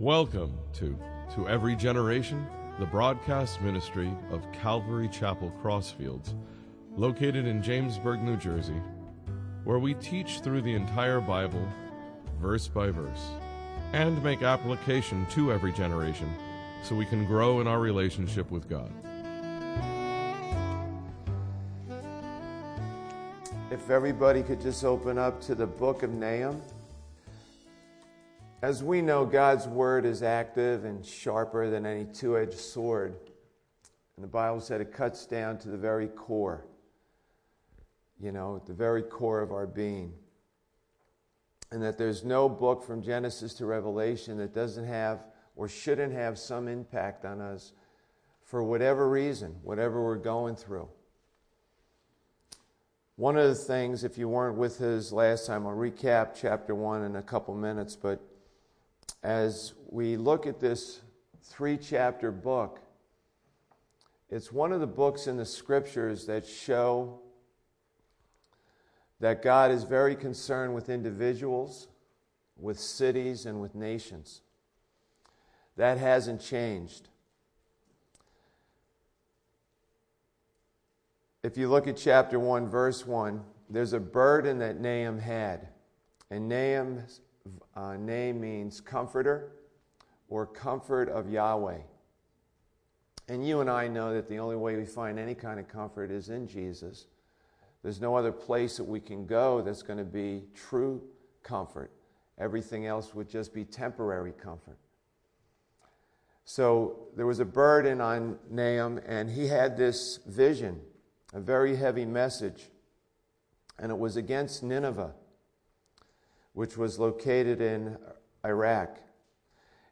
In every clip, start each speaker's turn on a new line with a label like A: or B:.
A: Welcome to To Every Generation, the broadcast ministry of Calvary Chapel Crossfields, located in Jamesburg, New Jersey, where we teach through the entire Bible, verse by verse, and make application to every generation so we can grow in our relationship with God.
B: If everybody could just open up to the book of Nahum. As we know, God's word is active and sharper than any two edged sword. And the Bible said it cuts down to the very core, you know, the very core of our being. And that there's no book from Genesis to Revelation that doesn't have or shouldn't have some impact on us for whatever reason, whatever we're going through. One of the things, if you weren't with us last time, I'll recap chapter one in a couple minutes, but as we look at this three chapter book, it's one of the books in the scriptures that show that God is very concerned with individuals, with cities, and with nations. That hasn't changed. If you look at chapter 1, verse 1, there's a burden that Nahum had. And Nahum's uh, name means comforter or comfort of Yahweh. And you and I know that the only way we find any kind of comfort is in Jesus. There's no other place that we can go that's going to be true comfort. Everything else would just be temporary comfort. So there was a burden on Nahum, and he had this vision, a very heavy message, and it was against Nineveh which was located in Iraq.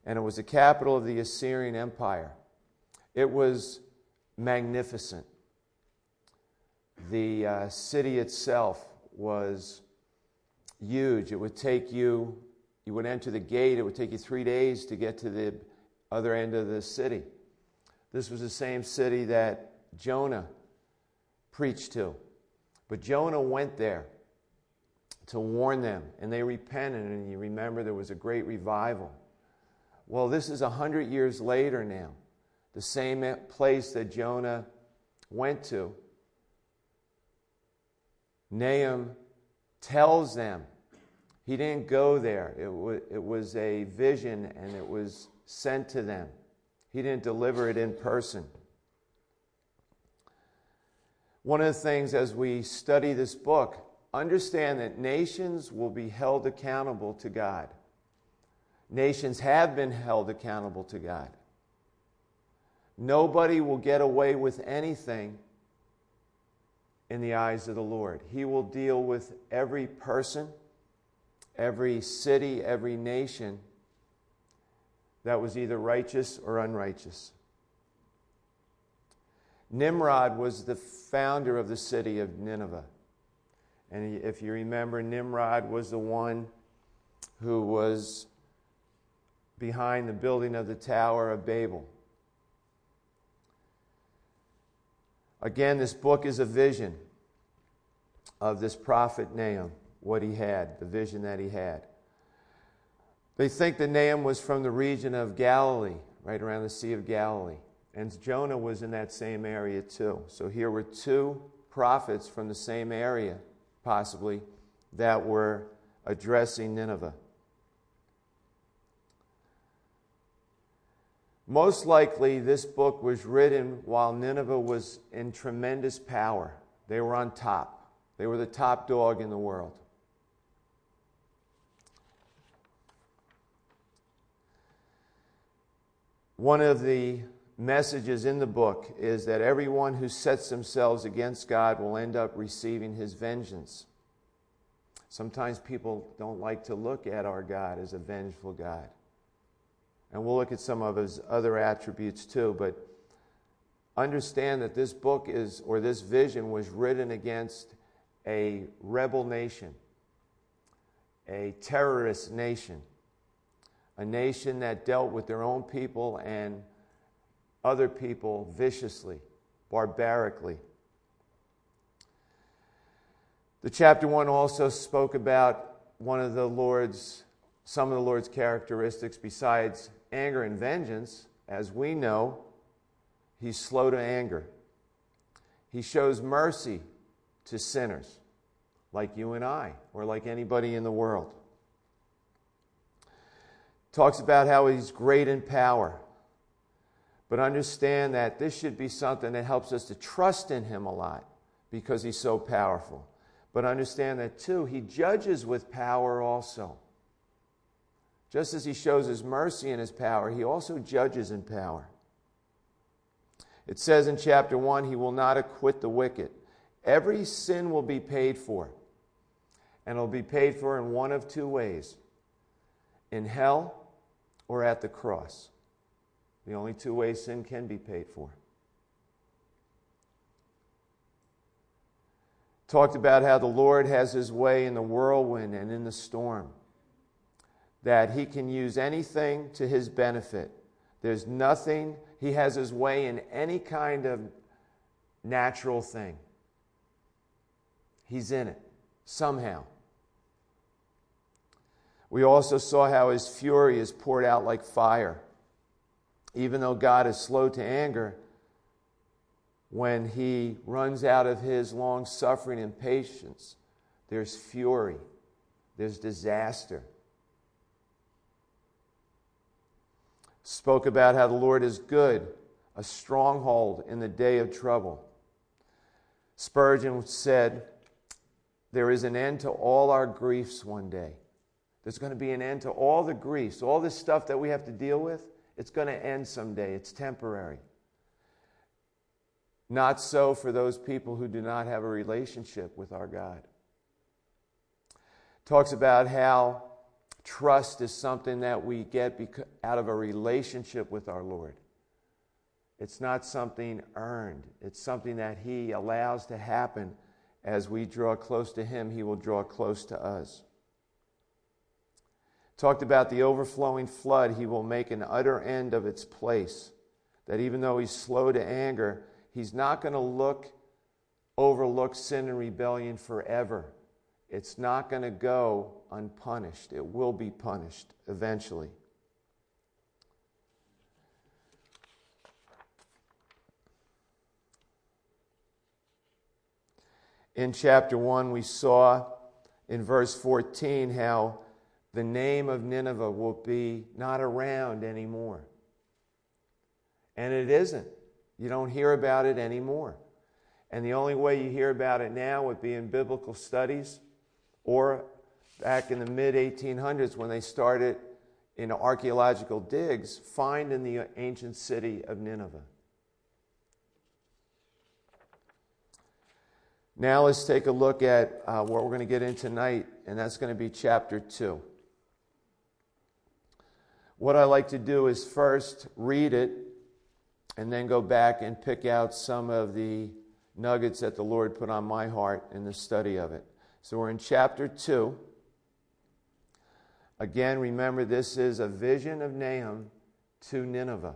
B: And it was the capital of the Assyrian Empire. It was magnificent. The uh, city itself was huge. It would take you, you would enter the gate, it would take you three days to get to the other end of the city. This was the same city that Jonah preached to. But Jonah went there to warn them, and they repented, and you remember there was a great revival. Well, this is a hundred years later now. The same place that Jonah went to. Nahum tells them he didn't go there. It, w- it was a vision and it was sent to them. He didn't deliver it in person. One of the things as we study this book, understand that nations will be held accountable to God. Nations have been held accountable to God. Nobody will get away with anything in the eyes of the Lord. He will deal with every person, every city, every nation that was either righteous or unrighteous. Nimrod was the founder of the city of Nineveh. And if you remember, Nimrod was the one who was behind the building of the Tower of Babel. Again, this book is a vision of this prophet Nahum, what he had, the vision that he had. They think that Nahum was from the region of Galilee, right around the Sea of Galilee. And Jonah was in that same area too. So here were two prophets from the same area possibly, that were addressing Nineveh. Most likely, this book was written while Nineveh was in tremendous power. They were on top, they were the top dog in the world. One of the messages in the book is that everyone who sets themselves against God will end up receiving his vengeance. Sometimes people don't like to look at our God as a vengeful God. And we'll look at some of his other attributes too, but understand that this book is, or this vision was written against a rebel nation, a terrorist nation, a nation that dealt with their own people and other people viciously, barbarically. The chapter 1 also spoke about one of the Lord's some of the Lord's characteristics besides anger and vengeance, as we know, he's slow to anger. He shows mercy to sinners like you and I, or like anybody in the world. Talks about how he's great in power. But understand that this should be something that helps us to trust in him a lot because he's so powerful. But understand that too, he judges with power also. Just as he shows his mercy and his power, he also judges in power. It says in chapter 1 he will not acquit the wicked. Every sin will be paid for. And it'll be paid for in one of two ways in hell or at the cross. The only two ways sin can be paid for. Talked about how the Lord has his way in the whirlwind and in the storm that he can use anything to his benefit. There's nothing, he has his way in any kind of natural thing. He's in it somehow. We also saw how his fury is poured out like fire. Even though God is slow to anger, when he runs out of his long suffering and patience, there's fury, there's disaster. spoke about how the Lord is good, a stronghold in the day of trouble. Spurgeon said, There is an end to all our griefs one day. There's going to be an end to all the griefs, all this stuff that we have to deal with. It's going to end someday. It's temporary. Not so for those people who do not have a relationship with our God. Talks about how Trust is something that we get out of a relationship with our Lord. It's not something earned, it's something that He allows to happen. As we draw close to Him, He will draw close to us. Talked about the overflowing flood, He will make an utter end of its place. That even though He's slow to anger, He's not going to look, overlook sin and rebellion forever. It's not going to go unpunished. It will be punished eventually. In chapter 1, we saw in verse 14 how the name of Nineveh will be not around anymore. And it isn't. You don't hear about it anymore. And the only way you hear about it now would be in biblical studies or back in the mid 1800s when they started in archaeological digs, find in the ancient city of Nineveh. Now let's take a look at uh, what we're going to get in tonight, and that's going to be chapter 2. What I like to do is first read it and then go back and pick out some of the nuggets that the Lord put on my heart in the study of it. So we're in chapter 2. Again, remember, this is a vision of Nahum to Nineveh.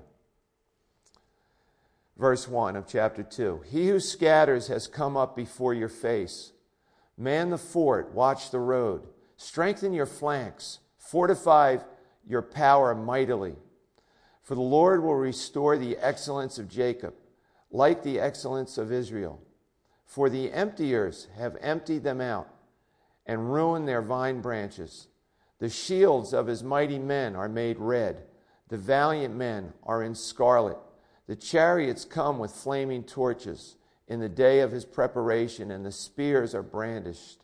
B: Verse 1 of chapter 2 He who scatters has come up before your face. Man the fort, watch the road. Strengthen your flanks, fortify your power mightily. For the Lord will restore the excellence of Jacob, like the excellence of Israel. For the emptiers have emptied them out and ruined their vine branches. The shields of his mighty men are made red. The valiant men are in scarlet. The chariots come with flaming torches in the day of his preparation, and the spears are brandished.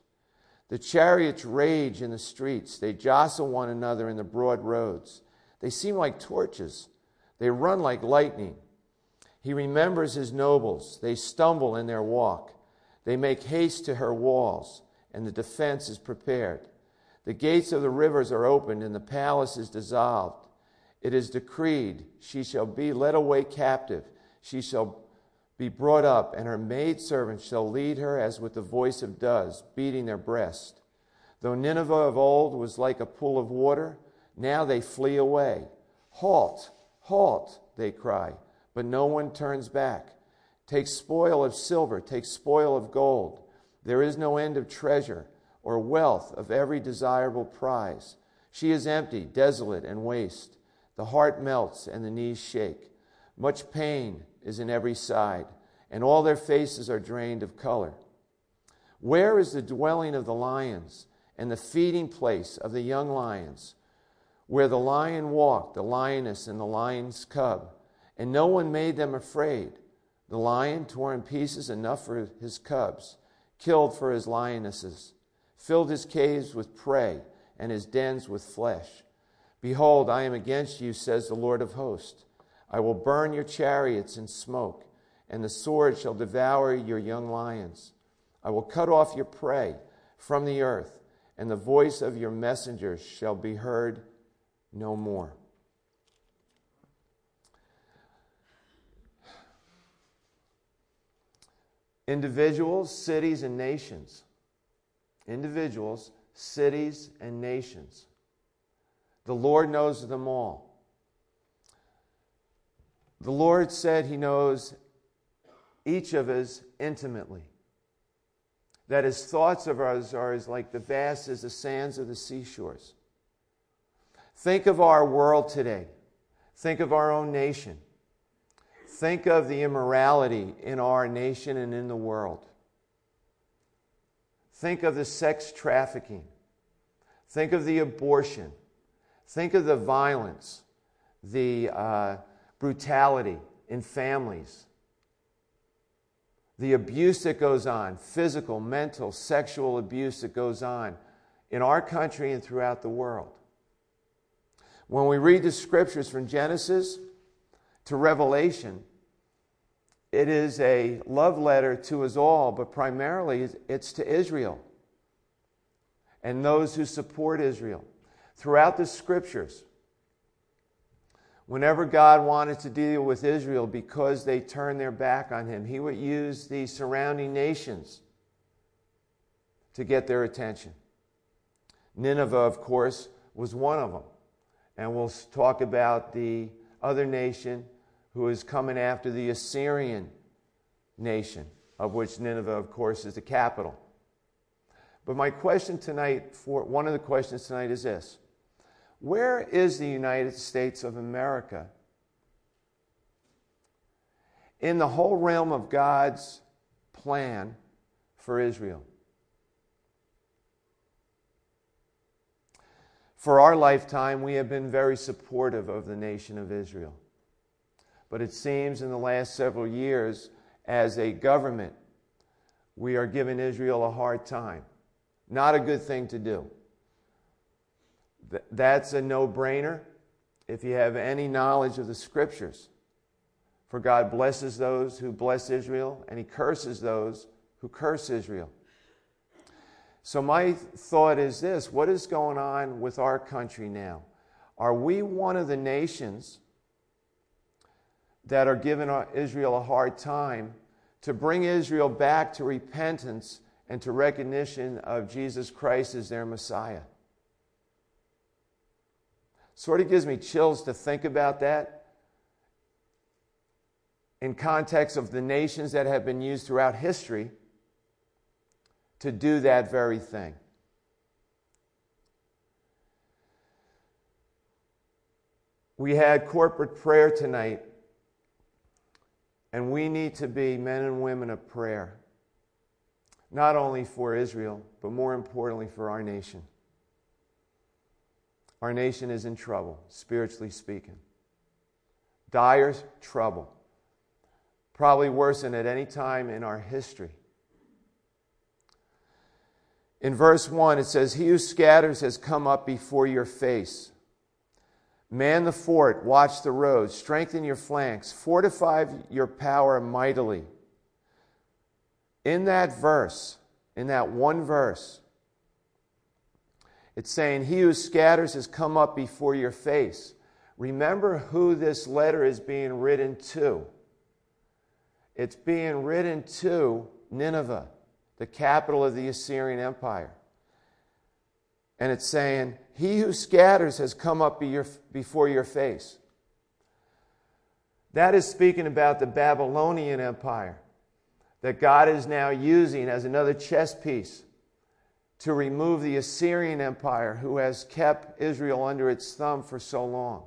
B: The chariots rage in the streets. They jostle one another in the broad roads. They seem like torches. They run like lightning. He remembers his nobles. They stumble in their walk. They make haste to her walls and the defense is prepared. The gates of the rivers are opened, and the palace is dissolved. It is decreed, she shall be led away captive. She shall be brought up, and her maidservants shall lead her as with the voice of doves, beating their breast. Though Nineveh of old was like a pool of water, now they flee away. Halt, halt, they cry, but no one turns back. Take spoil of silver, take spoil of gold there is no end of treasure or wealth of every desirable prize. She is empty, desolate, and waste. The heart melts and the knees shake. Much pain is in every side, and all their faces are drained of color. Where is the dwelling of the lions and the feeding place of the young lions? Where the lion walked, the lioness and the lion's cub, and no one made them afraid. The lion tore in pieces enough for his cubs, killed for his lionesses, filled his caves with prey and his dens with flesh. Behold, I am against you, says the Lord of hosts. I will burn your chariots in smoke, and the sword shall devour your young lions. I will cut off your prey from the earth, and the voice of your messengers shall be heard no more. Individuals, cities, and nations. Individuals, cities, and nations. The Lord knows them all. The Lord said He knows each of us intimately. That His thoughts of us are as like the vast as the sands of the seashores. Think of our world today. Think of our own nation. Think of the immorality in our nation and in the world. Think of the sex trafficking. Think of the abortion. Think of the violence, the uh, brutality in families, the abuse that goes on physical, mental, sexual abuse that goes on in our country and throughout the world. When we read the scriptures from Genesis to Revelation, it is a love letter to us all, but primarily it's to Israel and those who support Israel. Throughout the scriptures, whenever God wanted to deal with Israel because they turned their back on him, he would use the surrounding nations to get their attention. Nineveh, of course, was one of them. And we'll talk about the other nation who is coming after the Assyrian nation, of which Nineveh, of course, is the capital. But my question tonight, for one of the questions tonight is this Where is the United States of America in the whole realm of God's plan for Israel? For our lifetime, we have been very supportive of the nation of Israel. But it seems in the last several years, as a government, we are giving Israel a hard time. Not a good thing to do. That's a no brainer if you have any knowledge of the scriptures. For God blesses those who bless Israel, and He curses those who curse Israel. So, my thought is this what is going on with our country now? Are we one of the nations that are giving Israel a hard time to bring Israel back to repentance and to recognition of Jesus Christ as their Messiah? Sort of gives me chills to think about that in context of the nations that have been used throughout history to do that very thing. We had corporate prayer tonight, and we need to be men and women of prayer, not only for Israel, but more importantly for our nation. Our nation is in trouble, spiritually speaking. Dire trouble. Probably worse than at any time in our history. In verse 1, it says, He who scatters has come up before your face. Man the fort, watch the road, strengthen your flanks, fortify your power mightily. In that verse, in that one verse, it's saying, He who scatters has come up before your face. Remember who this letter is being written to. It's being written to Nineveh the capital of the Assyrian Empire. And it's saying, He who scatters has come up before your face. That is speaking about the Babylonian Empire that God is now using as another chess piece to remove the Assyrian Empire who has kept Israel under its thumb for so long.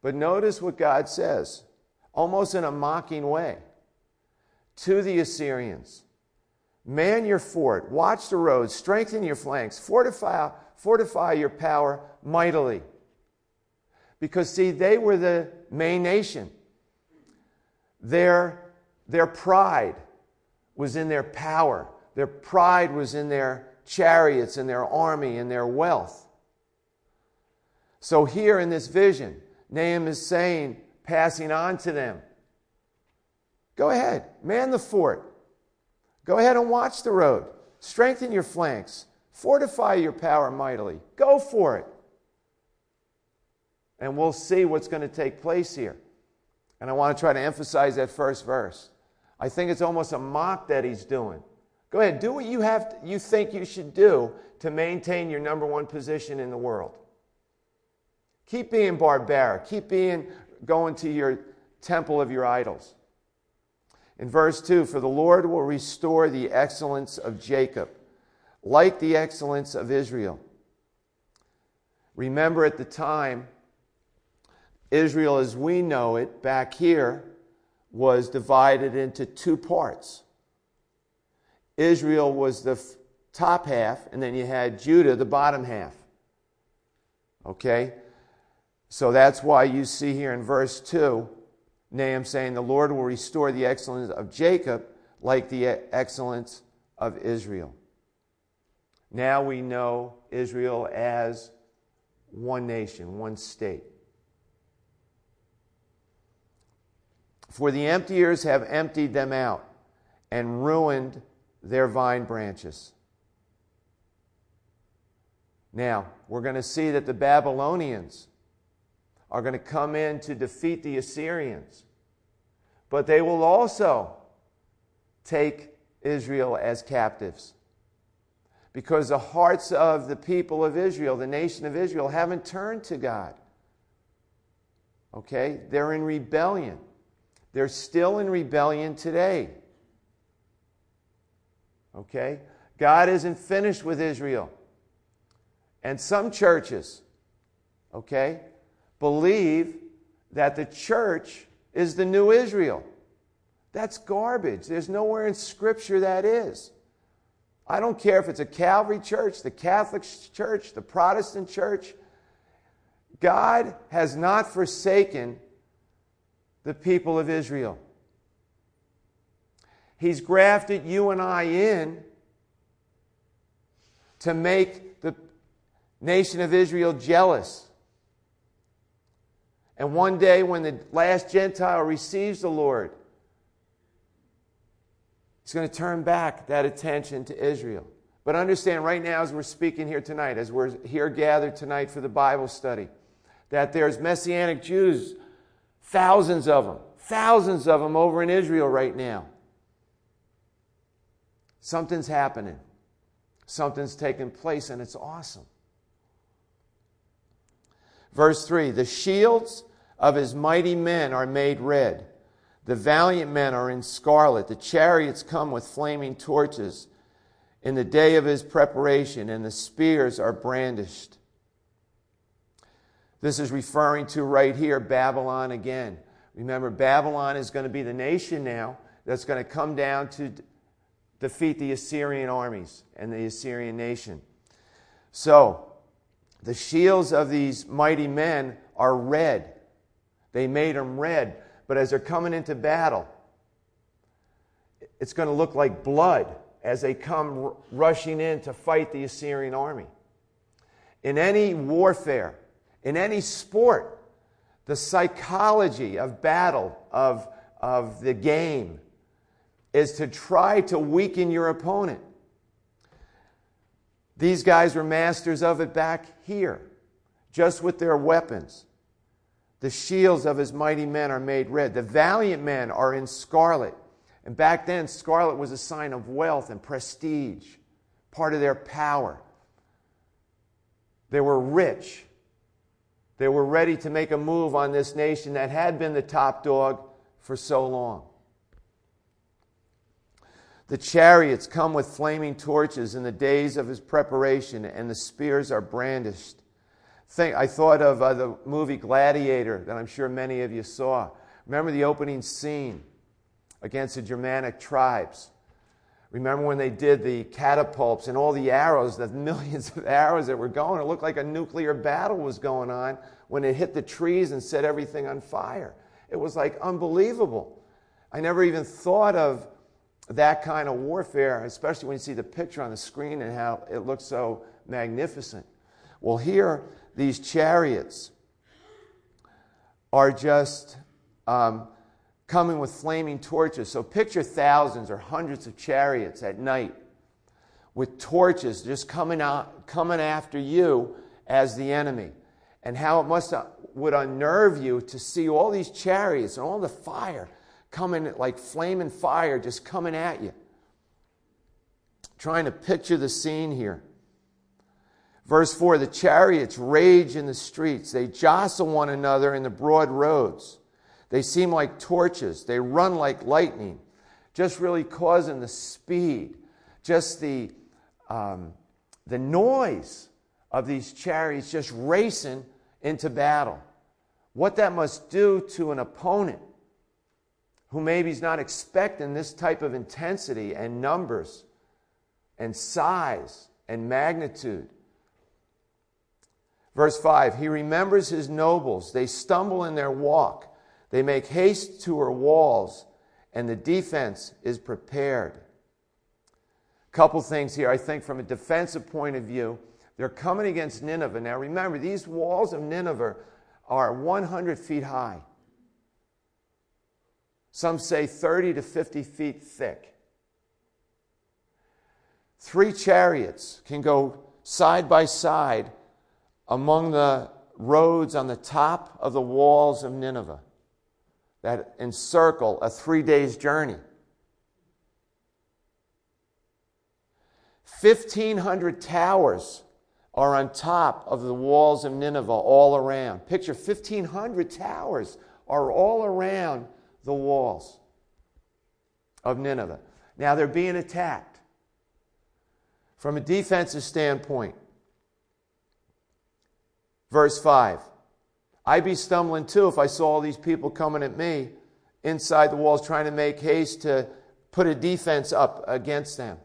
B: But notice what God says, almost in a mocking way, to the Assyrians Man your fort, watch the roads, strengthen your flanks, fortify, fortify your power mightily. Because, see, they were the main nation. Their, their pride was in their power, their pride was in their chariots and their army and their wealth. So, here in this vision, Nahum is saying, passing on to them, go ahead, man the fort, Go ahead and watch the road. Strengthen your flanks. Fortify your power mightily. Go for it. And we'll see what's going to take place here. And I want to try to emphasize that first verse. I think it's almost a mock that he's doing. Go ahead, do what you have to, you think you should do to maintain your number one position in the world. Keep being barbaric. Keep being going to your temple of your idols. In verse 2, for the Lord will restore the excellence of Jacob, like the excellence of Israel. Remember at the time, Israel as we know it back here was divided into two parts. Israel was the top half, and then you had Judah, the bottom half. Okay? So that's why you see here in verse 2 Nahum saying, The Lord will restore the excellence of Jacob like the excellence of Israel. Now we know Israel as one nation, one state. For the emptiers have emptied them out and ruined their vine branches. Now, we're going to see that the Babylonians are going to come in to defeat the Assyrians. But they will also take Israel as captives. Because the hearts of the people of Israel, the nation of Israel, haven't turned to God. Okay? They're in rebellion. They're still in rebellion today. Okay? God isn't finished with Israel. And some churches, okay, believe that the church is the new Israel. That's garbage. There's nowhere in Scripture that is. I don't care if it's a Calvary church, the Catholic church, the Protestant church. God has not forsaken the people of Israel. He's grafted you and I in to make the nation of Israel jealous. And one day, when the last Gentile receives the Lord, he's going to turn back that attention to Israel. But understand right now, as we're speaking here tonight, as we're here gathered tonight for the Bible study, that there's Messianic Jews, thousands of them, thousands of them over in Israel right now. Something's happening, something's taking place, and it's awesome. Verse 3 The shields of his mighty men are made red. The valiant men are in scarlet. The chariots come with flaming torches in the day of his preparation, and the spears are brandished. This is referring to right here Babylon again. Remember, Babylon is going to be the nation now that's going to come down to defeat the Assyrian armies and the Assyrian nation. So, the shields of these mighty men are red. They made them red. But as they're coming into battle, it's going to look like blood as they come r- rushing in to fight the Assyrian army. In any warfare, in any sport, the psychology of battle, of, of the game, is to try to weaken your opponent. These guys were masters of it back here, just with their weapons. The shields of his mighty men are made red. The valiant men are in scarlet. And back then, scarlet was a sign of wealth and prestige, part of their power. They were rich. They were ready to make a move on this nation that had been the top dog for so long. The chariots come with flaming torches in the days of his preparation, and the spears are brandished. Think, I thought of uh, the movie Gladiator that I'm sure many of you saw. Remember the opening scene against the Germanic tribes? Remember when they did the catapults and all the arrows, the millions of arrows that were going? It looked like a nuclear battle was going on when it hit the trees and set everything on fire. It was like unbelievable. I never even thought of that kind of warfare, especially when you see the picture on the screen and how it looks so magnificent. Well, here, these chariots are just um, coming with flaming torches. So picture thousands or hundreds of chariots at night with torches just coming out, coming after you as the enemy. And how it must uh, would unnerve you to see all these chariots and all the fire coming like flaming fire just coming at you. Trying to picture the scene here. Verse 4 The chariots rage in the streets, they jostle one another in the broad roads. They seem like torches. They run like lightning, just really causing the speed, just the, um, the noise of these chariots just racing into battle. What that must do to an opponent who maybe is not expecting this type of intensity and numbers and size and magnitude. Verse 5 He remembers his nobles. They stumble in their walk. They make haste to her walls, and the defense is prepared. Couple things here, I think, from a defensive point of view. They're coming against Nineveh. Now, remember, these walls of Nineveh are 100 feet high. Some say 30 to 50 feet thick. Three chariots can go side by side among the roads on the top of the walls of Nineveh that encircle a three days journey. 1,500 towers are on top of the walls of Nineveh all around. Picture 1,500 towers are all around the walls of Nineveh. Now they're being attacked. From a defensive standpoint, verse 5 I'd be stumbling too if I saw all these people coming at me inside the walls trying to make haste to put a defense up against them.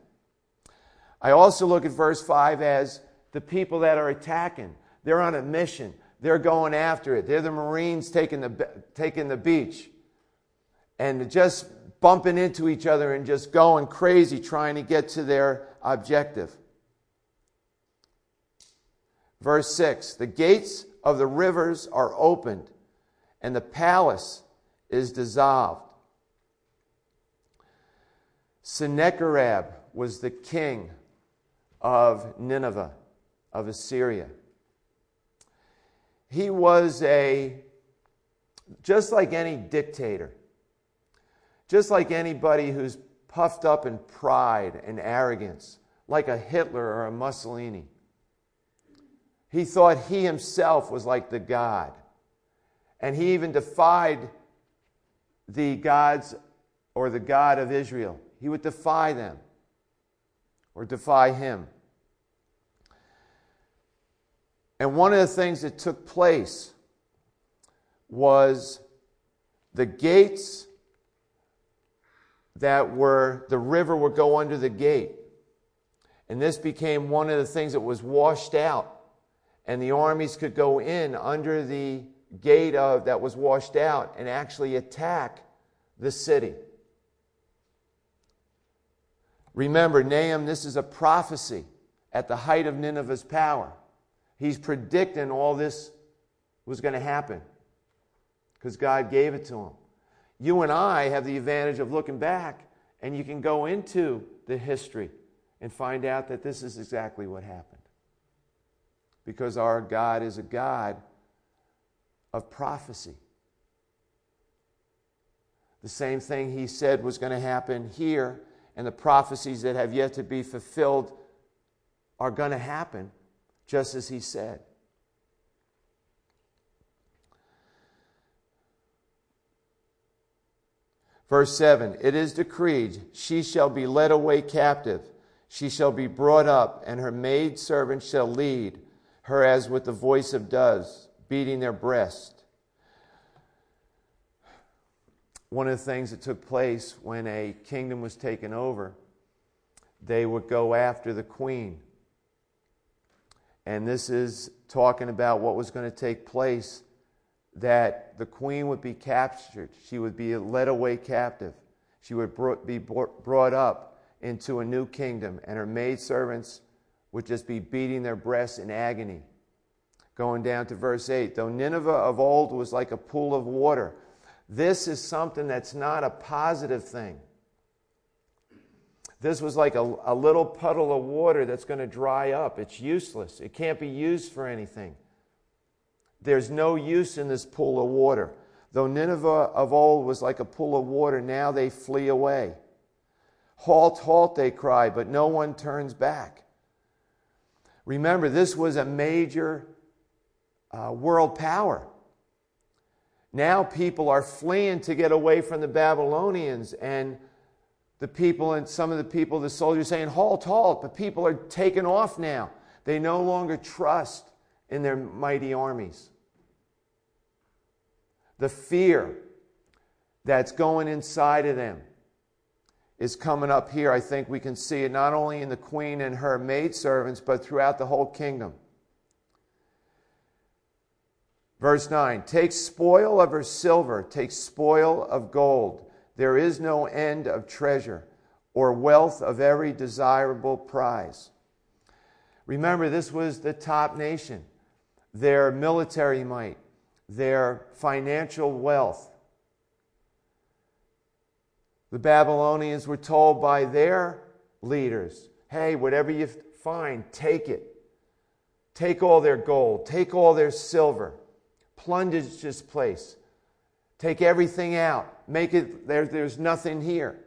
B: I also look at verse 5 as the people that are attacking. They're on a mission. They're going after it. They're the Marines taking the, taking the beach and just bumping into each other and just going crazy trying to get to their objective. Verse 6 The gates of the rivers are opened, and the palace is dissolved. Sennacherib was the king of Nineveh, of Assyria. He was a, just like any dictator, just like anybody who's puffed up in pride and arrogance, like a Hitler or a Mussolini. He thought he himself was like the God. And he even defied the gods or the God of Israel. He would defy them or defy him. And one of the things that took place was the gates that were, the river would go under the gate. And this became one of the things that was washed out and the armies could go in under the gate of that was washed out and actually attack the city. Remember, Nahum, this is a prophecy at the height of Nineveh's power. He's predicting all this was going to happen because God gave it to him. You and I have the advantage of looking back, and you can go into the history and find out that this is exactly what happened because our God is a God of prophecy. The same thing he said was going to happen here, and the prophecies that have yet to be fulfilled are going to happen just as he said. Verse 7 It is decreed, she shall be led away captive, she shall be brought up, and her maid servant shall lead her as with the voice of doves, beating their breast. One of the things that took place when a kingdom was taken over, they would go after the queen. And this is talking about what was going to take place that the queen would be captured, she would be led away captive, she would be brought up into a new kingdom, and her maidservants would just be beating their breasts in agony. Going down to verse 8 Though Nineveh of old was like a pool of water, this is something that's not a positive thing. This was like a, a little puddle of water that's going to dry up. It's useless, it can't be used for anything. There's no use in this pool of water. Though Nineveh of old was like a pool of water, now they flee away. Halt, halt, they cry, but no one turns back. Remember, this was a major uh, world power. Now people are fleeing to get away from the Babylonians, and the people and some of the people, the soldiers saying, Halt, halt, but people are taken off now. They no longer trust in their mighty armies the fear that's going inside of them is coming up here. I think we can see it not only in the queen and her maidservants, but throughout the whole kingdom. Verse 9 Take spoil of her silver, take spoil of gold. There is no end of treasure or wealth of every desirable prize. Remember, this was the top nation. Their military might, their financial wealth. The Babylonians were told by their leaders hey, whatever you find, take it. Take all their gold, take all their silver, plunge this place, take everything out, make it, there, there's nothing here.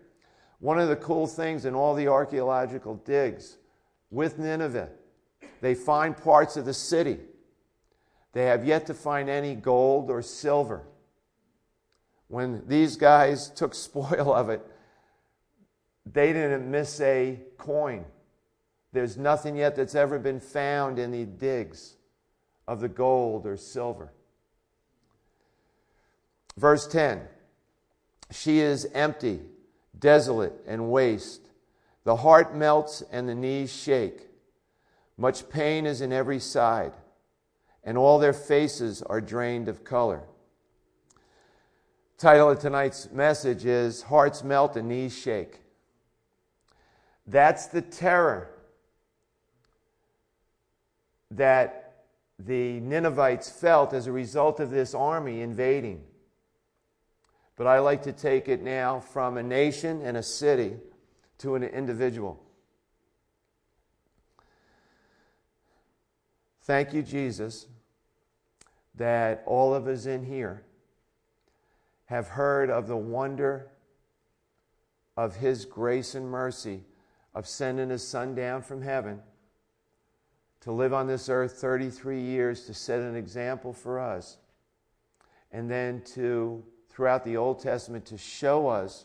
B: One of the cool things in all the archaeological digs with Nineveh, they find parts of the city they have yet to find any gold or silver. When these guys took spoil of it, they didn't miss a coin. There's nothing yet that's ever been found in the digs of the gold or silver. Verse 10 She is empty, desolate, and waste. The heart melts and the knees shake. Much pain is in every side and all their faces are drained of color. Title of tonight's message is Hearts Melt and Knees Shake. That's the terror that the Ninevites felt as a result of this army invading. But I like to take it now from a nation and a city to an individual. Thank you, Jesus, that all of us in here have heard of the wonder of His grace and mercy of sending His Son down from heaven to live on this earth 33 years to set an example for us, and then to, throughout the Old Testament, to show us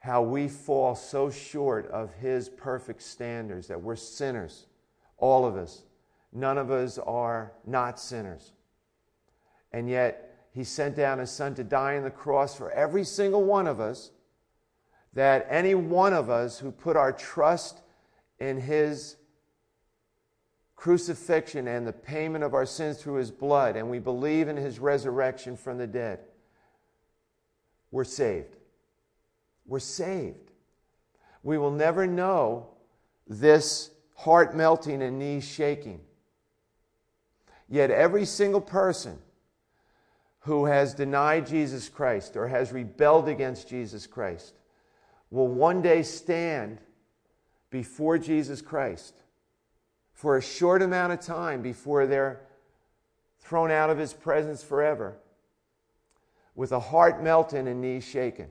B: how we fall so short of His perfect standards, that we're sinners, all of us. None of us are not sinners. And yet, He sent down His Son to die on the cross for every single one of us, that any one of us who put our trust in His crucifixion and the payment of our sins through His blood, and we believe in His resurrection from the dead, we're saved. We're saved. We will never know this heart melting and knees shaking Yet every single person who has denied Jesus Christ or has rebelled against Jesus Christ will one day stand before Jesus Christ for a short amount of time before they're thrown out of his presence forever with a heart melting and knees shaken.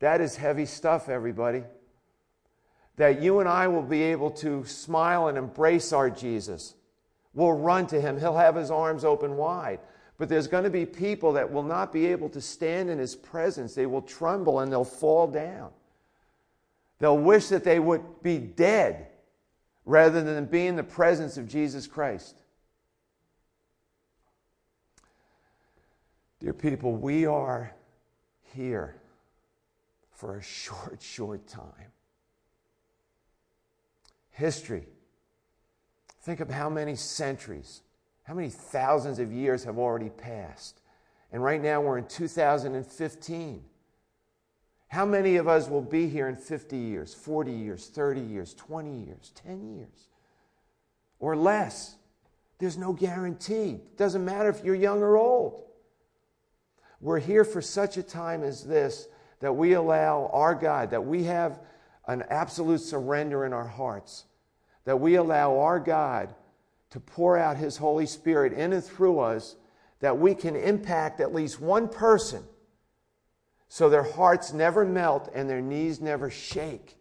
B: That is heavy stuff, everybody. That you and I will be able to smile and embrace our Jesus We'll run to him. He'll have his arms open wide. But there's going to be people that will not be able to stand in his presence. They will tremble and they'll fall down. They'll wish that they would be dead rather than be in the presence of Jesus Christ. Dear people, we are here for a short, short time. History. Think of how many centuries, how many thousands of years have already passed. And right now we're in 2015. How many of us will be here in 50 years, 40 years, 30 years, 20 years, 10 years, or less? There's no guarantee. It doesn't matter if you're young or old. We're here for such a time as this that we allow our God, that we have an absolute surrender in our hearts, that we allow our God to pour out His Holy Spirit in and through us, that we can impact at least one person so their hearts never melt and their knees never shake.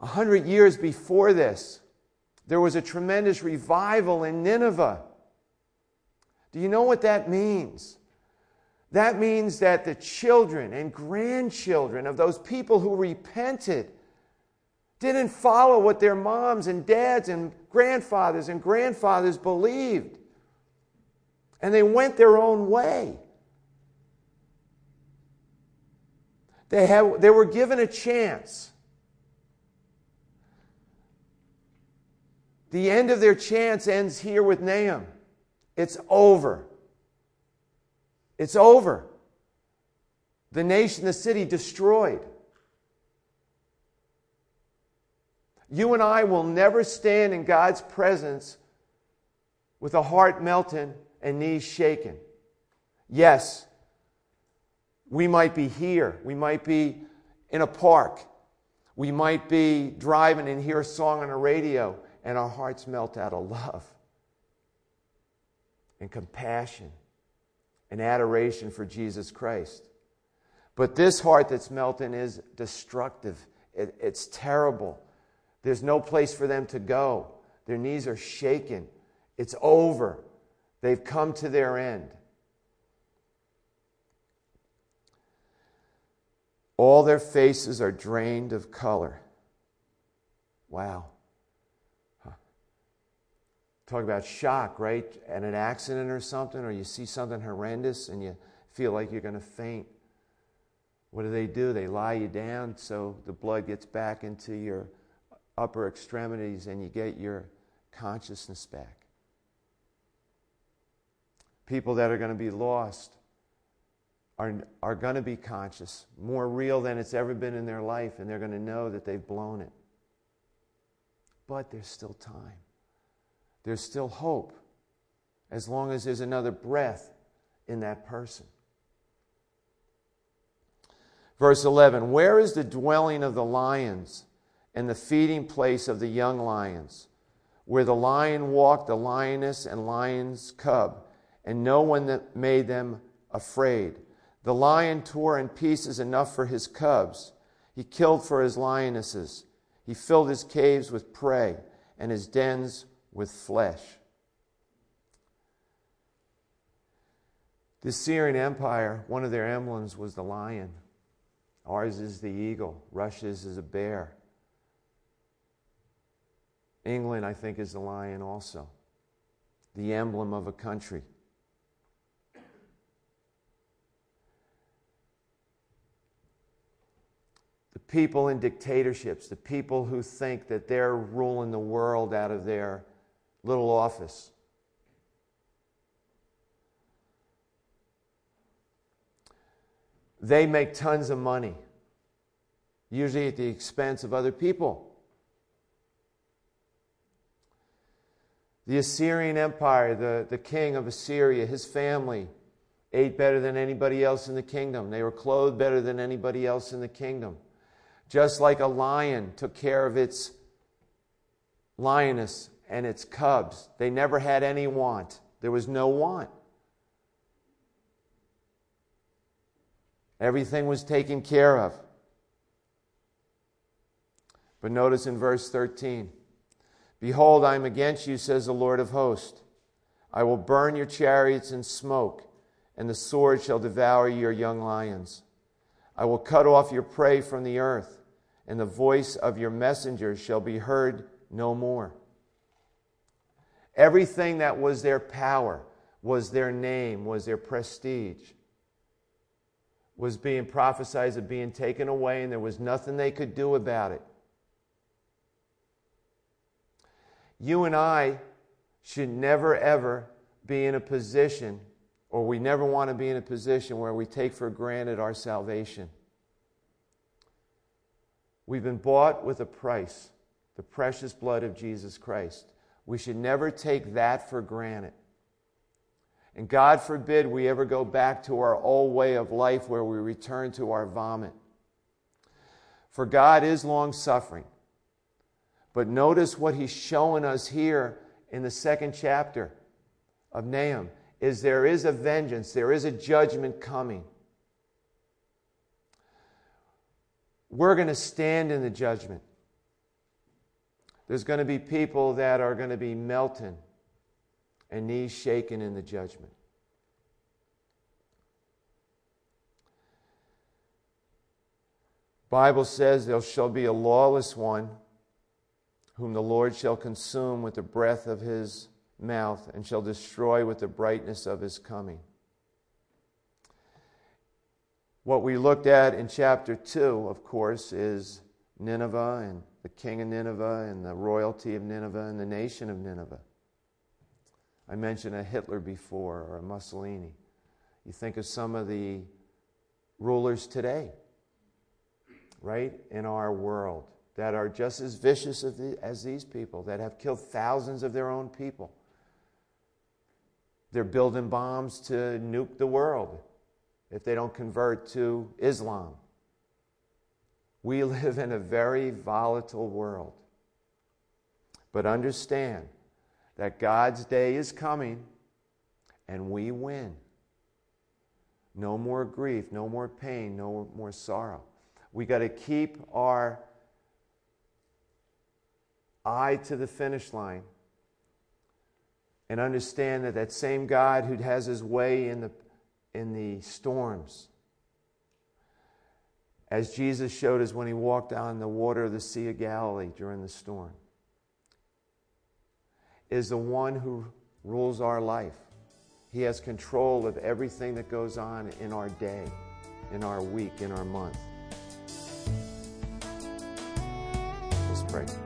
B: A hundred years before this, there was a tremendous revival in Nineveh. Do you know what that means? That means that the children and grandchildren of those people who repented didn't follow what their moms and dads and grandfathers and grandfathers believed. And they went their own way. They, have, they were given a chance. The end of their chance ends here with Nahum. It's over. It's over. The nation, the city destroyed. You and I will never stand in God's presence with a heart melting and knees shaken. Yes, we might be here. We might be in a park. We might be driving and hear a song on the radio, and our hearts melt out of love and compassion and adoration for Jesus Christ. But this heart that's melting is destructive. It, it's terrible. There's no place for them to go. Their knees are shaken. It's over. They've come to their end. All their faces are drained of color. Wow. Talk about shock, right? At an accident or something, or you see something horrendous and you feel like you're going to faint. What do they do? They lie you down so the blood gets back into your upper extremities and you get your consciousness back. People that are going to be lost are, are going to be conscious, more real than it's ever been in their life, and they're going to know that they've blown it. But there's still time there's still hope as long as there's another breath in that person. Verse 11 Where is the dwelling of the lions and the feeding place of the young lions? Where the lion walked, the lioness and lion's cub, and no one that made them afraid. The lion tore in pieces enough for his cubs. He killed for his lionesses. He filled his caves with prey and his dens with flesh. The Assyrian Empire, one of their emblems was the lion. Ours is the eagle. Russia's is a bear. England, I think, is the lion also, the emblem of a country. The people in dictatorships, the people who think that they're ruling the world out of their little office. They make tons of money, usually at the expense of other people. The Assyrian Empire, the, the king of Assyria, his family ate better than anybody else in the kingdom. They were clothed better than anybody else in the kingdom. Just like a lion took care of its lioness and its cubs. They never had any want, there was no want. Everything was taken care of. But notice in verse 13 Behold, I am against you, says the Lord of hosts, I will burn your chariots in smoke, and the sword shall devour your young lions. I will cut off your prey from the earth, and the voice of your messengers shall be heard no more. Everything that was their power, was their name, was their prestige, was being prophesied of being taken away, and there was nothing they could do about it. You and I should never, ever be in a position, or we never want to be in a position where we take for granted our salvation. We've been bought with a price, the precious blood of Jesus Christ. We should never take that for granted. And God forbid we ever go back to our old way of life where we return to our vomit. For God is long suffering. But notice what he's showing us here in the second chapter of Nahum is there is a vengeance, there is a judgment coming. We're going to stand in the judgment. There's going to be people that are going to be melting and knees shaking in the judgment. Bible says there shall be a lawless one whom the Lord shall consume with the breath of his mouth and shall destroy with the brightness of his coming. What we looked at in chapter 2, of course, is Nineveh and the king of Nineveh and the royalty of Nineveh and the nation of Nineveh. I mentioned a Hitler before or a Mussolini. You think of some of the rulers today, right, in our world that are just as vicious as these people, that have killed thousands of their own people. They're building bombs to nuke the world if they don't convert to Islam. We live in a very volatile world. But understand that God's day is coming and we win. No more grief, no more pain, no more sorrow. We got to keep our eye to the finish line and understand that that same God who has his way in the, in the storms, as Jesus showed us when he walked on the water of the Sea of Galilee during the storm, is the one who rules our life. He has control of everything that goes on in our day, in our week, in our month. Let's pray.